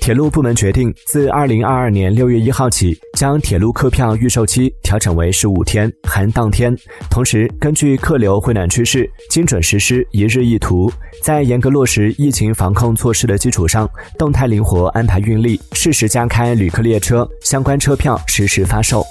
铁路部门决定自二零二二年六月一号起将铁路客票预售期调整为十五天含当天。同时根据客流回暖趋势精准实施一日一图在严格落实疫情防控措施的基础上动态灵活安排运力适时加开旅客列车相关车票实时发售。